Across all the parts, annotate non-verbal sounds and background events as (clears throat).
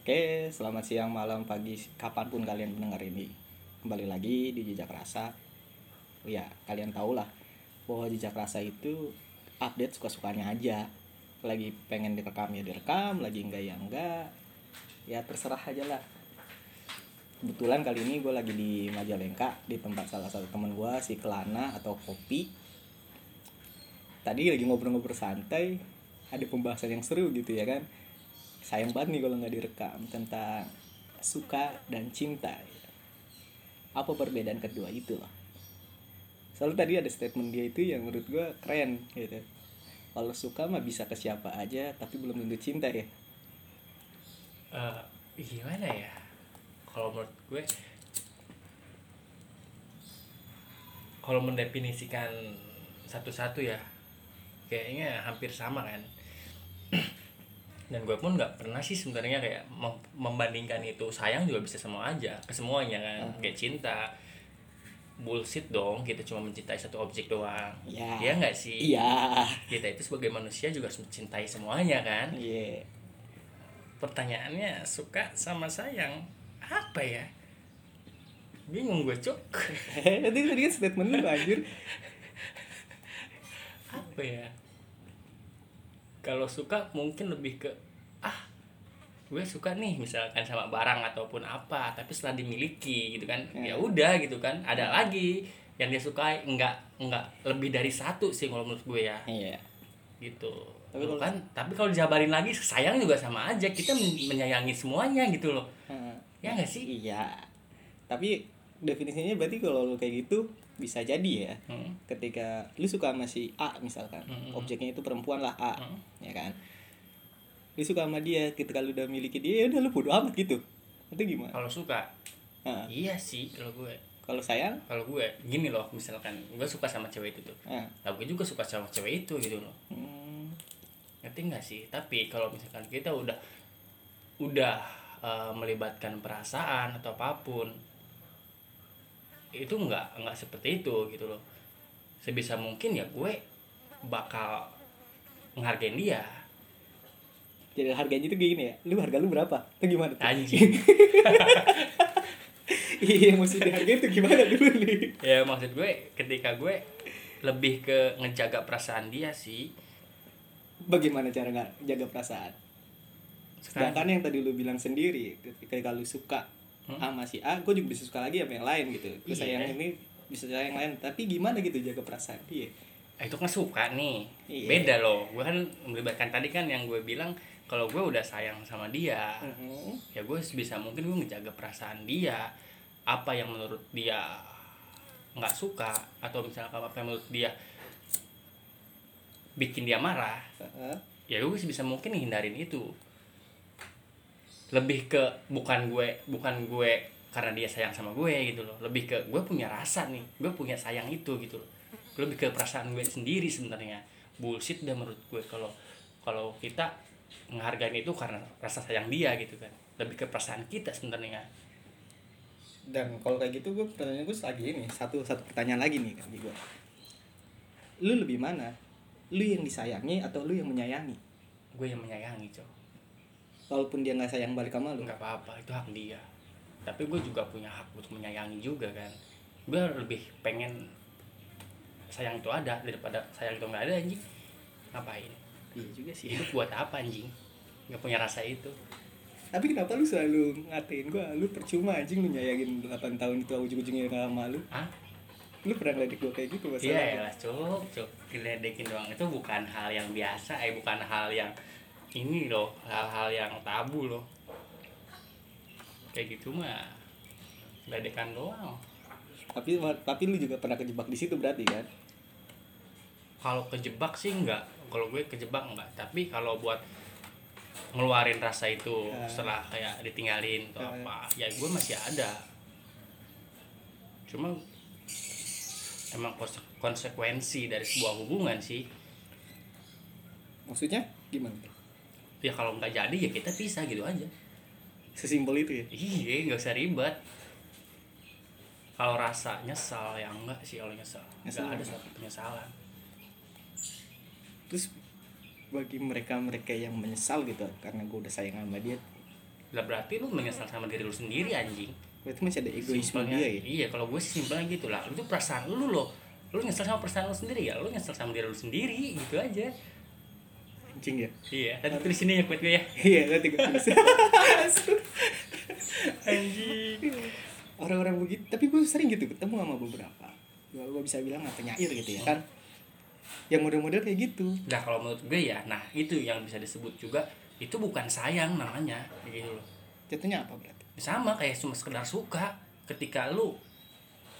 Oke, selamat siang, malam, pagi, kapan pun kalian mendengar ini. Kembali lagi di Jejak Rasa. Oh ya, kalian tahu lah bahwa Jejak Rasa itu update suka-sukanya aja. Lagi pengen direkam ya direkam, lagi enggak ya enggak. Ya terserah aja lah. Kebetulan kali ini gue lagi di Majalengka di tempat salah satu temen gue si Kelana atau Kopi. Tadi lagi ngobrol-ngobrol santai, ada pembahasan yang seru gitu ya kan sayang banget nih kalau nggak direkam tentang suka dan cinta. Apa perbedaan kedua itu loh soalnya tadi ada statement dia itu yang menurut gue keren gitu. Kalau suka mah bisa ke siapa aja tapi belum tentu cinta ya. Eh, gimana ya? Kalau menurut gue kalau mendefinisikan satu-satu ya kayaknya hampir sama kan (clears throat) dan gue pun nggak pernah sih sebenarnya kayak mem- membandingkan itu. Sayang juga bisa semua aja ke semuanya kan. Kayak cinta bullshit dong kita cuma mencintai satu objek doang. Ya. Iya nggak sih? Iya. Kita itu sebagai manusia juga harus mencintai semuanya kan? Iya. Pertanyaannya suka sama sayang apa ya? Bingung gue cok (laughs) tadi tadi kan statement lu anjir. Apa ya kalau suka mungkin lebih ke ah gue suka nih misalkan sama barang ataupun apa tapi setelah dimiliki gitu kan. Hmm. ya udah gitu kan. Ada lagi yang dia sukai enggak enggak lebih dari satu sih kalau menurut gue ya. Iya. Gitu. Tapi kalau- kan tapi kalau dijabarin lagi sayang juga sama aja. Kita men- menyayangi semuanya gitu loh. Heeh. ya nggak sih? Iya. Tapi definisinya berarti kalau lu kayak gitu bisa jadi ya Hmm. ketika lu suka sama si A misalkan Mm-mm. objeknya itu perempuan lah A Mm. ya kan? Lu suka sama dia ketika lu udah miliki dia ya udah lu bodo amat gitu. Itu gimana? Kalau suka? Nah, iya sih kalau gue. Kalau sayang? Kalau gue gini loh misalkan gue suka sama cewek itu tuh. Nah, nah gue juga suka sama cewek itu gitu loh. Hmm, ngerti nggak sih? Tapi kalau misalkan kita udah udah eh, melibatkan perasaan atau apa pun itu nggak nggak seperti itu gitu loh. Sebisa mungkin ya gue bakal menghargain dia. Jadi harganya itu gini ya lu harga lu berapa? Itu gimana tuh? anjing. (laughs) Iya mesti dihargai itu gimana dulu nih ya maksud gue ketika gue lebih ke ngejaga perasaan dia sih. Bagaimana cara nggak jaga perasaan? Sedangkan yang tadi lu bilang sendiri ketika lu suka Hmm? sama si A gue juga bisa suka lagi sama yang lain gitu gue Iya. sayang ini bisa sayang yang lain tapi gimana gitu jaga perasaan dia Ah, itu kan suka nih Iya. beda loh gue kan melibatkan tadi kan yang gue bilang kalau gue udah sayang sama dia Mhm. ya gue sebisa mungkin gue ngejaga perasaan dia apa yang menurut dia nggak suka atau misalnya apa yang menurut dia bikin dia marah Heeh. ya gue sebisa mungkin hindarin itu lebih ke bukan gue bukan gue karena dia sayang sama gue gitu loh. Lebih ke gue punya rasa nih gue punya sayang itu gitu loh. Lebih ke perasaan gue sendiri sebenarnya. Bullshit dah menurut gue kalau kalau kita menghargai itu karena rasa sayang dia gitu kan. Lebih ke perasaan kita sebenarnya. Dan kalau kayak gitu gue pertanyaan gue lagi ini satu satu pertanyaan lagi nih kan gue. Lu lebih mana? Lu yang disayangi atau lu yang menyayangi? Gue yang menyayangi cowok walaupun dia nggak sayang balik sama lu. Nggak apa-apa itu hak dia. Tapi gue juga punya hak untuk menyayangi juga kan. Gue lebih pengen sayang itu ada daripada sayang itu nggak ada anjing. Ngapain? Iya juga sih. Hidup buat apa anjing? Nggak punya rasa itu. Tapi kenapa lu selalu ngatain gue lu percuma anjing lu nyayangin 8 tahun itu ujung-ujungnya nggak sama lu. Ah lu pernah ngeledek gue kayak gitu iya masalah ya cuk cuk. Diledekin doang. Itu bukan hal yang biasa eh bukan hal yang ini loh hal-hal yang tabu loh. Kayak gitu mah ledekan doang. Tapi tapi lu juga pernah kejebak di situ berarti kan? Kalau kejebak sih enggak kalau gue kejebak enggak tapi kalau buat ngeluarin rasa itu Ya. setelah kayak ditinggalin atau Ya. apa ya gue masih ada. Cuma emang konse- konsekuensi dari sebuah hubungan sih. Maksudnya gimana ya kalau nggak jadi ya kita pisah gitu aja. Sesimpel itu ya? Iya nggak usah ribet. Kalau rasa nyesal ya enggak sih kalau nyesal. Nyesal nggak ada satu penyesalan. Terus bagi mereka mereka yang menyesal gitu karena gue udah sayang sama dia. Lah berarti lu menyesal sama diri lu sendiri anjing. Berarti masih ada egoisme dia ya? iya kalau gue sih simpelnya gitu lah. Itu perasaan lu loh. Lu nyesel sama perasaan lu sendiri ya? Lu nyesel sama diri lu sendiri gitu aja anjing ya? Iya. Tadi tulis ini ya buat gue ya. Iya nanti gue tulis (laughs) anjing. Orang-orang begitu tapi gue sering gitu ketemu sama beberapa. Gue gue bisa bilang mata nyair gitu ya kan? Yang model-model kayak gitu. Nah kalau menurut gue ya nah itu yang bisa disebut juga itu bukan sayang namanya kayak gitu loh. Jatuhnya apa berarti? Sama kayak cuma sekedar suka ketika lu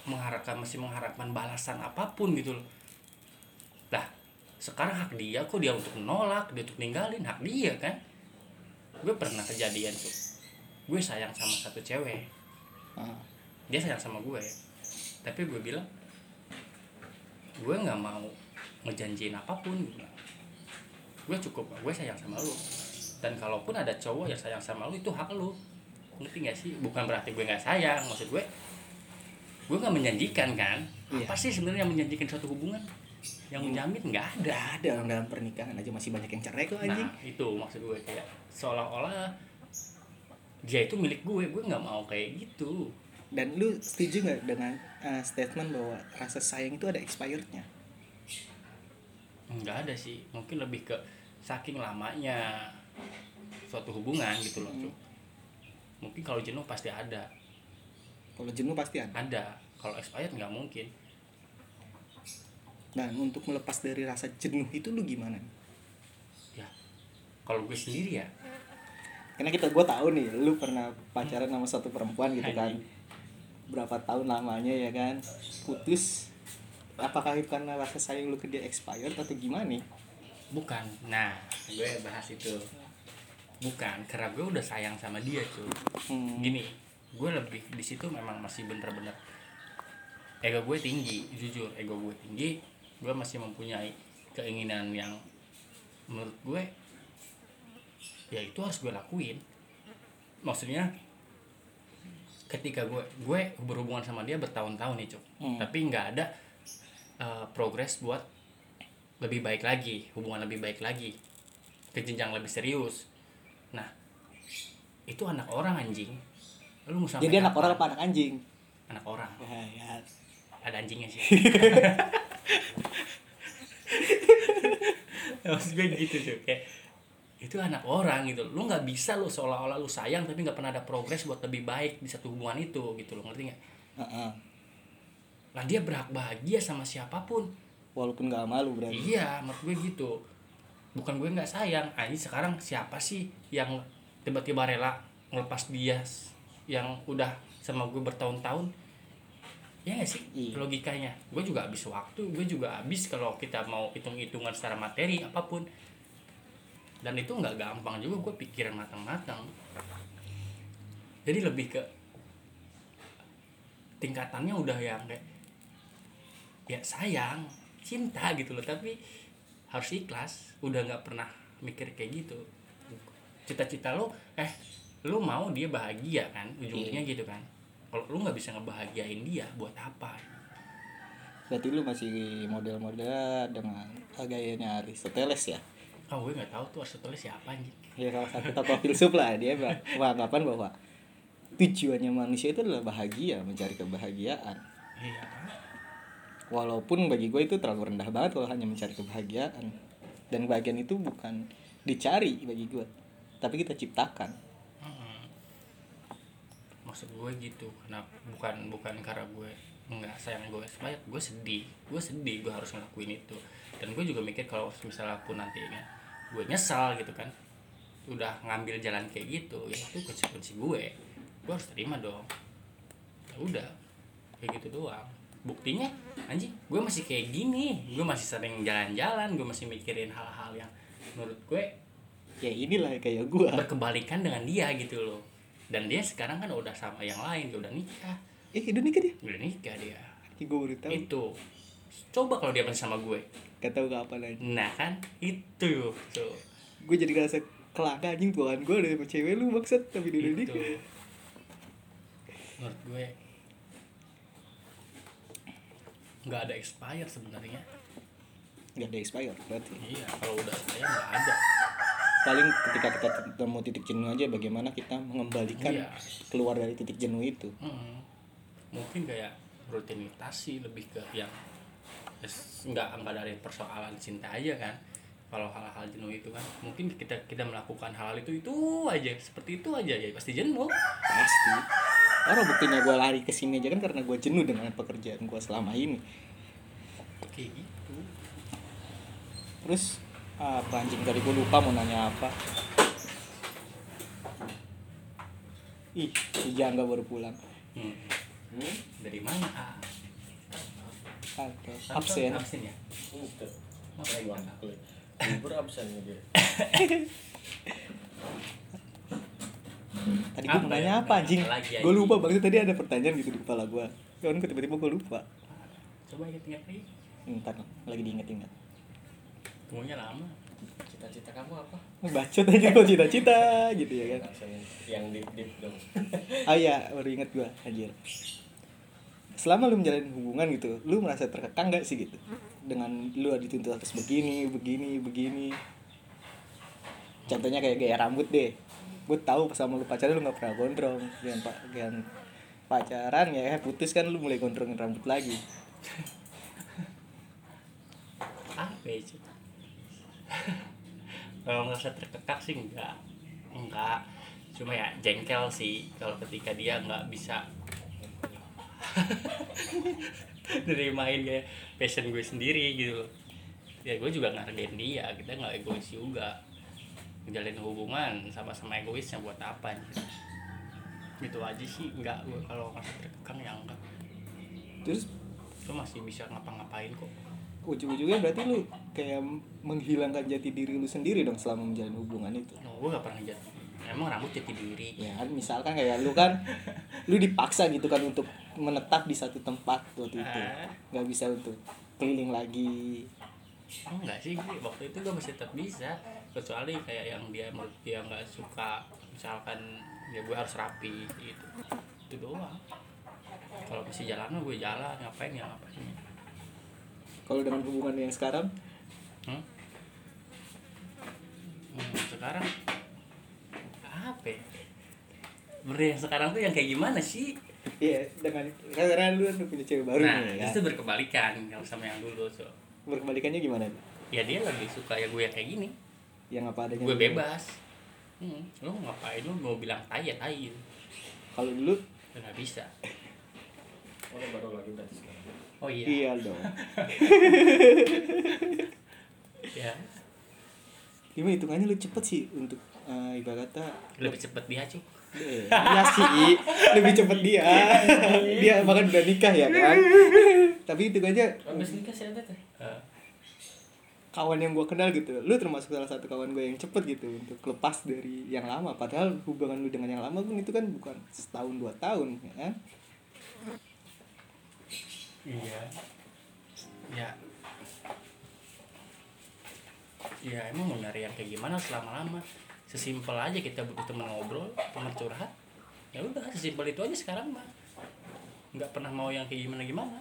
mengharapkan masih mengharapkan balasan apa pun gitu loh. Lah sekarang hak dia kok dia untuk menolak dia untuk ninggalin hak dia kan? Gue pernah kejadian tuh. Gue sayang sama satu cewek. Ah, dia sayang sama gue. Tapi gue bilang gue nggak mau ngejanjiin apa pun gue gue cukup gue sayang sama lu. Dan kalaupun ada cowok yang sayang sama lu itu hak lu. Ngerti gak sih? Bukan berarti gue nggak sayang maksud gue gue nggak menjanjikan kan? Iya. apa sih sebenarnya menjanjikan suatu hubungan yang menjamin nggak ada. Nggak ada orang dalam pernikahan aja masih banyak yang cerai kok anjing. nah itu maksud gue kayak seolah-olah dia itu milik gue gue nggak mau kayak gitu. Dan lu setuju nggak dengan uh, statement bahwa rasa sayang itu ada expirednya? Nggak ada sih mungkin lebih ke saking lamanya suatu hubungan gitu loh Cuk. mungkin kalau jenuh pasti ada. Kalau jenuh pasti ada. Ada kalau expired nggak mungkin dan untuk melepas dari rasa jenuh itu lu gimana? Ya kalau gue sendiri ya. Karena kita gue tahu nih lu pernah pacaran sama satu perempuan gitu kan. Berapa tahun lamanya ya kan? Putus. Apakah itu karena rasa sayang lu ke dia expired atau gimana? Bukan. Nah gue bahas itu. Bukan karena gue udah sayang sama dia tuh hmm. gini gue lebih di situ memang masih bener-bener ego gue tinggi jujur ego gue tinggi gue masih mempunyai keinginan yang menurut gue ya itu harus gue lakuin. Maksudnya ketika gue gue berhubungan sama dia bertahun-tahun nih cuk. Hmm. tapi nggak ada uh, progres buat lebih baik lagi hubungan lebih baik lagi ke jenjang lebih serius. Nah itu anak orang anjing. Lu mau sampai jadi anak orang apa anak anjing? Anak orang. Ya, ya. ada anjingnya sih (laughs) (laughs) maksud gue gitu tuh kayak itu anak orang gitu. Lu nggak bisa lu seolah-olah lu sayang tapi nggak pernah ada progres buat lebih baik di satu hubungan itu gitu lo ngerti nggak? Heeh. nah dia berhak bahagia sama siapa pun. Walaupun gak malu berarti. Iya menurut gue gitu. Bukan gue nggak sayang. Ah, ini sekarang siapa sih yang tiba-tiba rela ngelepas dia yang udah sama gue bertahun-tahun ya gak sih? Iya. logikanya. Gue juga habis waktu gue juga habis kalau kita mau hitung-hitungan secara materi apa pun. Dan itu nggak gampang juga gue pikiran matang-matang. Jadi lebih ke tingkatannya udah yang kayak ya sayang cinta gitu loh. Tapi harus ikhlas. Udah nggak pernah mikir kayak gitu. Cita-cita lo eh lo mau dia bahagia kan? Ujungnya gitu kan kalau lu nggak bisa ngebahagiain dia buat apa? Berarti lu masih model-model dengan gayanya Aristoteles ya? Oh gue nggak tahu tuh Aristoteles siapa anjing. Ya salah satu tokoh filsuf lah. Dia ber- beranggapan bahwa tujuannya manusia itu adalah bahagia mencari kebahagiaan. Iya. Walaupun bagi gue itu terlalu rendah banget kalau hanya mencari kebahagiaan. Dan kebahagiaan itu bukan dicari bagi gue tapi kita ciptakan. Maksud gue gitu kenapa bukan bukan karena gue nggak sayang gue supaya gue sedih gue sedih gue harus ngelakuin itu. Dan gue juga mikir kalau misalnya pun nantinya gue nyesal gitu kan udah ngambil jalan kayak gitu ya itu konsekuensi gue gue harus terima dong. Ya udah kayak gitu doang. Buktinya anjing gue masih kayak gini gue masih sering jalan-jalan gue masih mikirin hal-hal yang menurut gue ya inilah kayak gue berkebalikan dengan dia gitu loh dan dia sekarang kan udah sama yang lain dia udah nikah. Eh udah nikah dia? Udah nikah dia. Gue baru tahu. Itu. Coba kalau dia masih sama gue. Gak tahu kapan lagi nah kan? Itu tuh. Gue jadi ngerasa kelaka anjing tuhan gue udah sama cewek lu maksud tapi dia udah itu. nikah. Menurut gue nggak ada expire sebenarnya. Gak ada expired berarti. Iya kalau udah sayang nggak ada paling ketika kita ketemu titik jenuh aja bagaimana kita mengembalikan Iya. keluar dari titik jenuh itu. Mm. mungkin kayak rutinitas sih lebih ke yang nggak nggak dari persoalan cinta aja kan. Kalau hal-hal jenuh itu kan mungkin kita kita melakukan hal itu itu aja seperti itu aja ya pasti jenuh. Pasti. Orang buktinya gue lari ke sini aja kan karena gue jenuh dengan pekerjaan gue selama ini. Kayak gitu. Terus apa anjing? Tadi gue lupa mau nanya apa. Ih si Jangga baru pulang. Hmm. Hmm? dari mana? Ah absen. Absen. Ya. Libur absennya dia. (laughs) tadi gue mau Apa ya? nanya apa anjing? gue lupa banget tadi ada pertanyaan gitu di kepala gue kan tiba-tiba gue lupa. Coba ingat-ingat lagi. Ntar lagi diinget-inget tunggunya lama. Cita-cita kamu apa? bacot aja kok cita-cita gitu ya kan. Langsung yang deep deep dong. (laughs) ah iya baru inget gue anjir. Selama lu menjalin hubungan gitu lu merasa terkekang gak sih gitu? Dengan lu dituntut harus begini begini begini. Contohnya kayak gaya rambut deh. Gue tahu pas sama lu pacaran lu nggak pernah gondrong. Dengan pak dengan pacaran ya putus kan lu mulai gondrongin rambut lagi. Apa ya Cuk? (laughs) kalau merasa terkekang sih enggak. Enggak. Cuma ya jengkel sih kalau ketika dia nggak bisa (laughs) nerimain kayak passion gue sendiri gitu ya gue juga ngargain dia kita nggak egois juga. Menjalin hubungan sama-sama egoisnya buat apa gitu gitu aja sih enggak gue kalau merasa terkekang ya enggak. Terus? Gue masih bisa ngapa-ngapain kok ujung-ujungnya berarti lu kayak menghilangkan jati diri lu sendiri dong selama menjalin hubungan itu. Oh, gue gak pernah jati emang rambut jati diri. Ya kan misalkan kayak lu kan lu dipaksa gitu kan untuk menetap di satu tempat waktu itu. Ah. nggak bisa untuk keliling lagi. Oh, enggak sih waktu itu gue masih tetap bisa. Kecuali kayak yang dia dia nggak suka misalkan ya gue harus rapi gitu. Itu doang. Kalau masih jalan gue jalan ngapain ya ngapain kalau dengan hubungan yang sekarang hmm? Hmm, sekarang apa ya? Yang sekarang tuh yang kayak gimana sih? iya dengan karena lu udah punya cewek baru nah, nih ya itu berkebalikan kalau sama yang dulu so. berkebalikannya gimana Ya dia lebih suka ya gue yang kayak gini. yang apa adanya Gue bebas. Hmm, lo mau ngapain lo mau bilang tai ya tai kalau dulu nggak bisa. Oh, baru lagi berarti sekarang. Oh iya. iya dong. (laughs) Ya, gimana hitungannya? Lu cepet sih untuk eh, ibaratnya lebih cepet dia cuy. Eh, iya sih. Lebih cepet dia. (laughs) Dia bahkan udah nikah ya kan? (laughs) Tapi hitungannya Habis nikah sih ada tuh. Eh, kawan yang gue kenal gitu. Lu termasuk salah satu kawan gue yang cepet gitu untuk lepas dari yang lama. Padahal hubungan lu dengan yang lama pun itu kan bukan setahun dua tahun ya kan iya. Ya. Ya emang mau nyari yang kayak gimana selama-lama? Sesimpel aja kita butuh teman ngobrol, teman curhat. Ya udah sesimpel itu aja sekarang mah. Nggak pernah mau yang kayak gimana-gimana.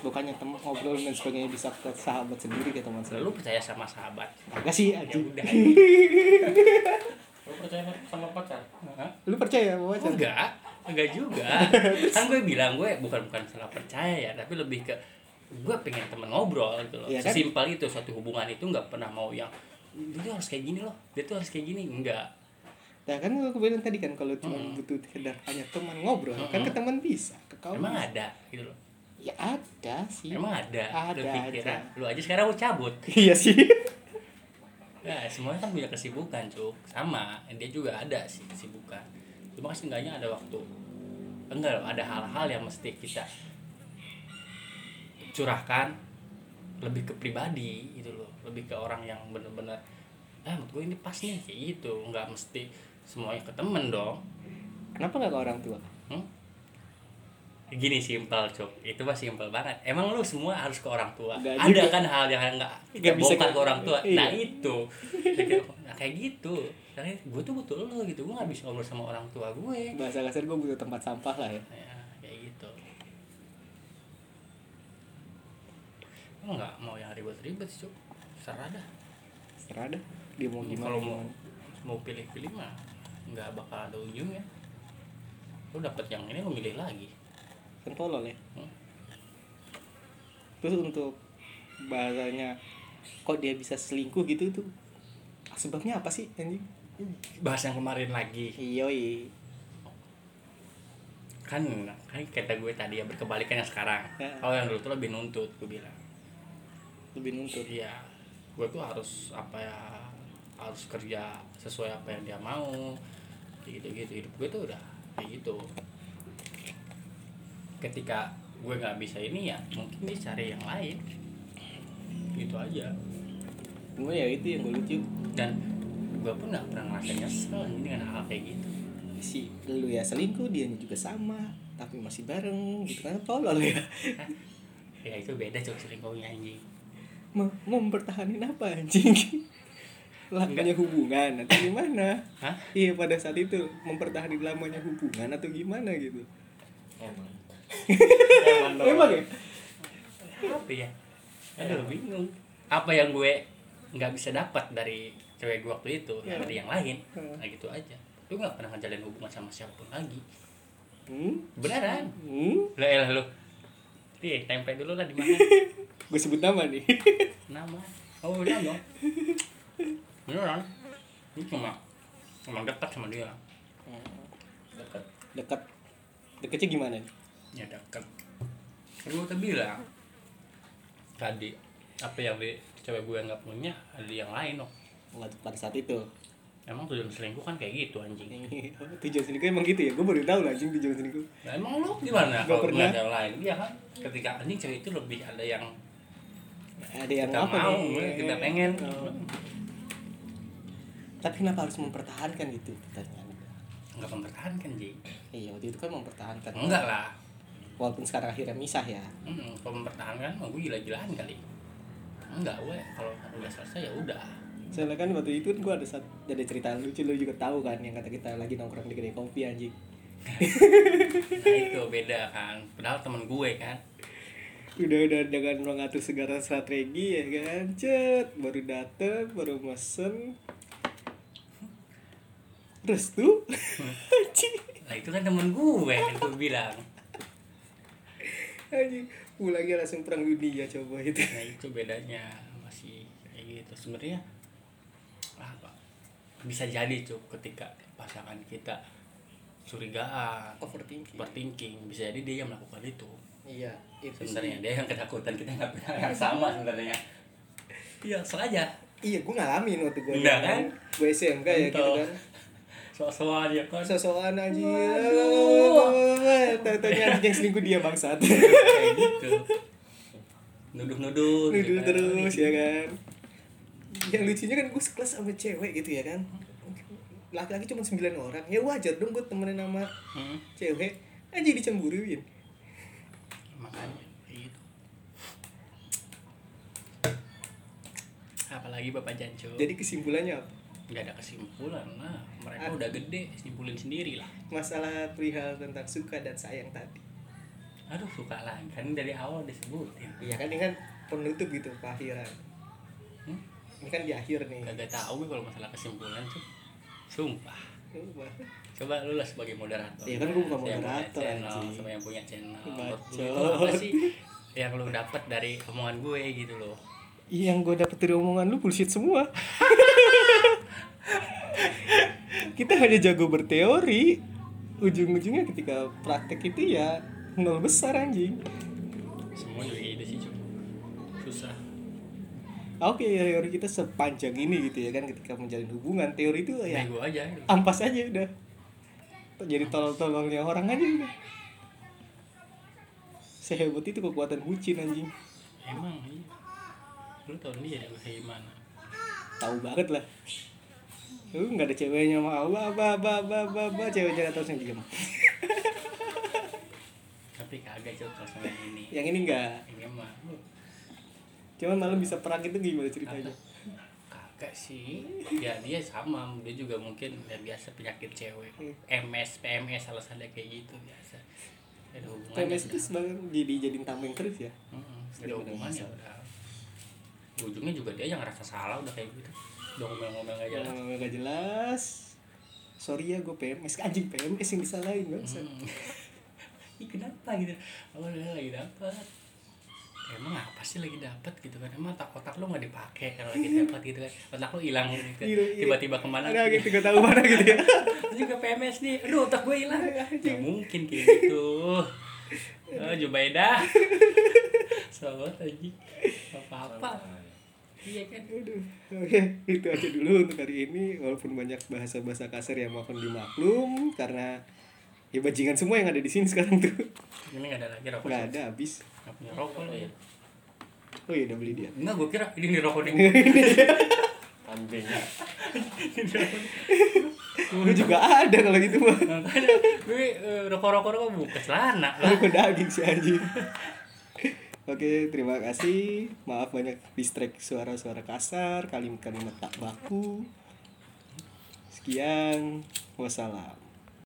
Bukannya temen ngobrol dan sebagainya bisa ke sahabat sendiri ke teman sendiri Lalu percaya sama sahabat? Enggak sih Ya udah. (laughs) Lu percaya sama pacar? Hah? lu percaya sama pacar? Enggak, enggak juga. (laughs) kan gue bilang gue bukan bukan salah percaya ya, tapi lebih ke gue pengen temen ngobrol gitu loh. Iya kan? Sesimpel itu suatu hubungan itu nggak pernah mau yang dia tuh harus kayak gini loh, dia tuh harus kayak gini enggak. Nah kan gue bilang tadi kan kalau cuma Mm. butuh sekedar hanya teman ngobrol kan ke teman bisa ke kawan Emang bisa. ada gitu loh. ya ada sih Emang ada. lu Ada, pikir ada. ah, lu aja sekarang mau cabut. (laughs) iya sih Ya, semuanya kan punya kesibukan, Cuk. Sama, dia juga ada sih kesibukan. Cuma kan seenggaknya ada waktu. Enggak, loh, ada hal-hal yang mesti kita curahkan lebih ke pribadi gitu loh. Lebih ke orang yang bener-bener eh menurut gue ini pas nih kayak gitu nggak mesti semuanya ke temen dong kenapa nggak ke orang tua hmm? gini simpel cuk itu mah simpel banget emang lu semua harus ke orang tua Nggak ada juga. kan hal yang nggak kita bisa bongkar ke- ke orang tua iya. nah itu nah, kayak gitu karena gue tuh butuh lo gitu gue nggak bisa ngobrol sama orang tua gue bahasa kasar gue butuh tempat sampah lah ya. Ya kayak gitu. Lo nggak mau yang ribet-ribet sih cuk. Serah dah. Serah dah. Dia mau gimana kalau mau pilih-pilih mah nggak bakal ada ujungnya. Lu dapet yang ini lu milih lagi. Kan tolol ya. Hmm. terus untuk bahasanya kok dia bisa selingkuh gitu tuh? Sebabnya apa sih anjing bahas yang kemarin lagi. Yoi. kan kan kata gue tadi ya berkebalikan yang sekarang. Ya. kalau yang dulu tuh lebih nuntut gue bilang. Lebih nuntut? Iya. Gue tuh harus apa ya harus kerja sesuai apa yang dia mau. Gitu gitu hidup gue tuh udah kayak gitu. Ketika gue nggak bisa ini ya mungkin dia cari yang lain. Gitu aja. Gue ya itu yang gue lucu. Dan gue pun nggak pernah ngerasa nyesel dengan hal kayak gitu. Si lu ya selingkuh dia juga sama tapi masih bareng gitu kan? Tolol ya. (laughs) Ya itu beda cok selingkuhnya anjing. Mau mempertahankan apa anjing? (laughs) Lamanya hubungan atau gimana? Hah? iya pada saat itu mempertahankan lamanya hubungan atau gimana gitu. Emang. (laughs) emang ya? Apa ya? Aduh bingung. Apa yang gue nggak bisa dapat dari cewek gue waktu itu Ya. dari yang lain. Hmm. nah gitu aja. Lu nggak pernah ngejalin hubungan sama siapa pun lagi. Hmm? beneran? Hmm? lah elah lu. Ih, tempe dulu lah di mana. (laughs) Gue sebut nama nih. (laughs) Nama? Oh udah dong. Beneran? Ini cuma cuma dekat sama dia. Dekat. dekat. Deketnya gimana nih? Ya dekat. Kan gue udah bilang. Tadi apa yang di cewek gue nggak punya ada yang lain loh pada saat itu emang tujuan selingkuh kan kayak gitu anjing tujuan selingkuh emang gitu ya gue baru tahu lah anjing tujuan selingkuh Nah, emang lu gimana Gak kalau pernah. nggak ada yang lain? Iya kan? Ketika anjing cewek itu lebih ada yang ada yang kita apa mau, nih kita pengen. Oh. tapi kenapa harus mempertahankan gitu pertanyaan Enggak mempertahankan, Ji. iya waktu itu kan mempertahankan Enggak lah. walaupun sekarang akhirnya misah ya Hmm, kalau mempertahankan mah gue gila-gilaan kali. Enggak, gue kalau udah selesai ya udah. Soalnya kan waktu itu kan gue ada saat ada cerita lucu lu juga tahu kan yang kata kita lagi nongkrong di kedai kopi anjing Nah, itu beda kan. Padahal temen gue kan. udah udah dengan mengatur segala strategi ya kan cet baru dateng baru mesen restu (laughs) Nah, itu kan temen gue yang gue bilang. anjing pulangnya langsung perang dunia coba itu Nah, itu bedanya masih kayak gitu. Sebenarnya? Bisa jadi tuh ketika pasangan kita curigaan, overthinking. overthinking, bisa jadi dia yang melakukan itu. iya itu sebenarnya dia yang ketakutan kita nggak punya yang sama sebenarnya. (laughs) Iya sengaja. iya gue ngalamin waktu gue Iya kan? gue SMK ya gitu kan. Soal-soal dia kan? Sosokan Waduh. Tanya anjing yang selingkuh dia bangsat. Kayak gitu. Nuduh-nuduh gitu Nuduh kan. terus ya kan yang lucunya kan gue sekelas sama cewek gitu ya kan. Laki-laki cuma 9 orang. Ya wajar dong gue temenin sama Hmm, cewek. Anjing dicemburuin makanya kayak gitu. Apalagi bapak Janco. Jadi kesimpulannya apa? Nggak ada kesimpulan lah. Mereka Ah. udah gede simpulin sendiri lah. Masalah perihal tentang suka dan sayang tadi. Aduh suka lah. Kan dari awal disebutin. Iya kan ini kan penutup gitu keakhiran Hmm? Ini kan di akhir nih. Kagak tahu gue kalau masalah kesimpulan tuh sumpah. Coba lu lah sebagai moderator. Iya kan gua bukan Yang moderator, channel, anjing. sama yang punya channel. Bacot. Apa sih yang lu dapat dari omongan gue gitu loh. Yang gue dapet dari omongan lu bullshit semua. (laughs) Kita hanya jago berteori. Ujung-ujungnya ketika praktek itu ya nol besar anjing. Semua juga gitu sih cuy susah oke teori kita sepanjang ini gitu ya kan ketika menjalin hubungan teori itu ya bego aja gitu. ampas aja udah. Jadi tolol-tololnya orang aja udah. Sehebat itu kekuatan bucin anjing. Emang iya. Lu tau dia kayak gimana? Tahu banget lah. Lu nggak ada ceweknya mau apa apa apa apa apa, apa ceweknya terus yang diem tapi kagak kalau sama yang ini. Yang ini enggak ini mah cuman malam bisa perang itu gimana ceritanya? Kagak sih. Ya dia sama. Dia juga mungkin ya biasa penyakit cewek. MS PMS alasannya kayak gitu biasa. Ada PMS itu sebagai jadi jadiin tameng terus ya? Mm-mm, ada hubungannya udah. Ujungnya juga dia yang ngerasa salah udah kayak gitu. Udah ngomel-ngomel gak jelas. Ngomong gak jelas. Sorry ya gue PMS anjing PMS yang disalahin bangsa. Hmm. (laughs) Ih kenapa gitu? Oh udah lagi dapat Emang apa sih lagi dapat gitu kan. Emang otak otak lu gak dipakai kalau lagi dapat gitu kan. Otak lu hilang. Gitu kan. Iya. Tiba-tiba ke mana? Ada gitu gak tahu (laughs) mana gitu ya. Juga PMS nih. Aduh otak gue hilang. Ya mungkin kayak gitu. (laughs) Oh Jubaida Sobat aja Apa-apa. Iya kan? Aduh. Oke, itu aja dulu untuk hari ini. Walaupun banyak bahasa-bahasa kasar yang mohon dimaklum karena ya bajingan semua yang ada di sini sekarang tuh. Ini gak ada lagi rokok Nggak ada habis. Gak punya rokok Oh, nih iya. Oh iya udah beli dia. Enggak gue kira ini rokok nih (laughs) Kambing. Gue juga ada kalau gitu (laughs) mah. Gue eh, rokok-rokok rokok buka celana lah Aku daging sih anjing. Oke, terima kasih. Maaf banyak distract suara-suara kasar, kalimat-kalimat tak baku. Sekian, wassalam.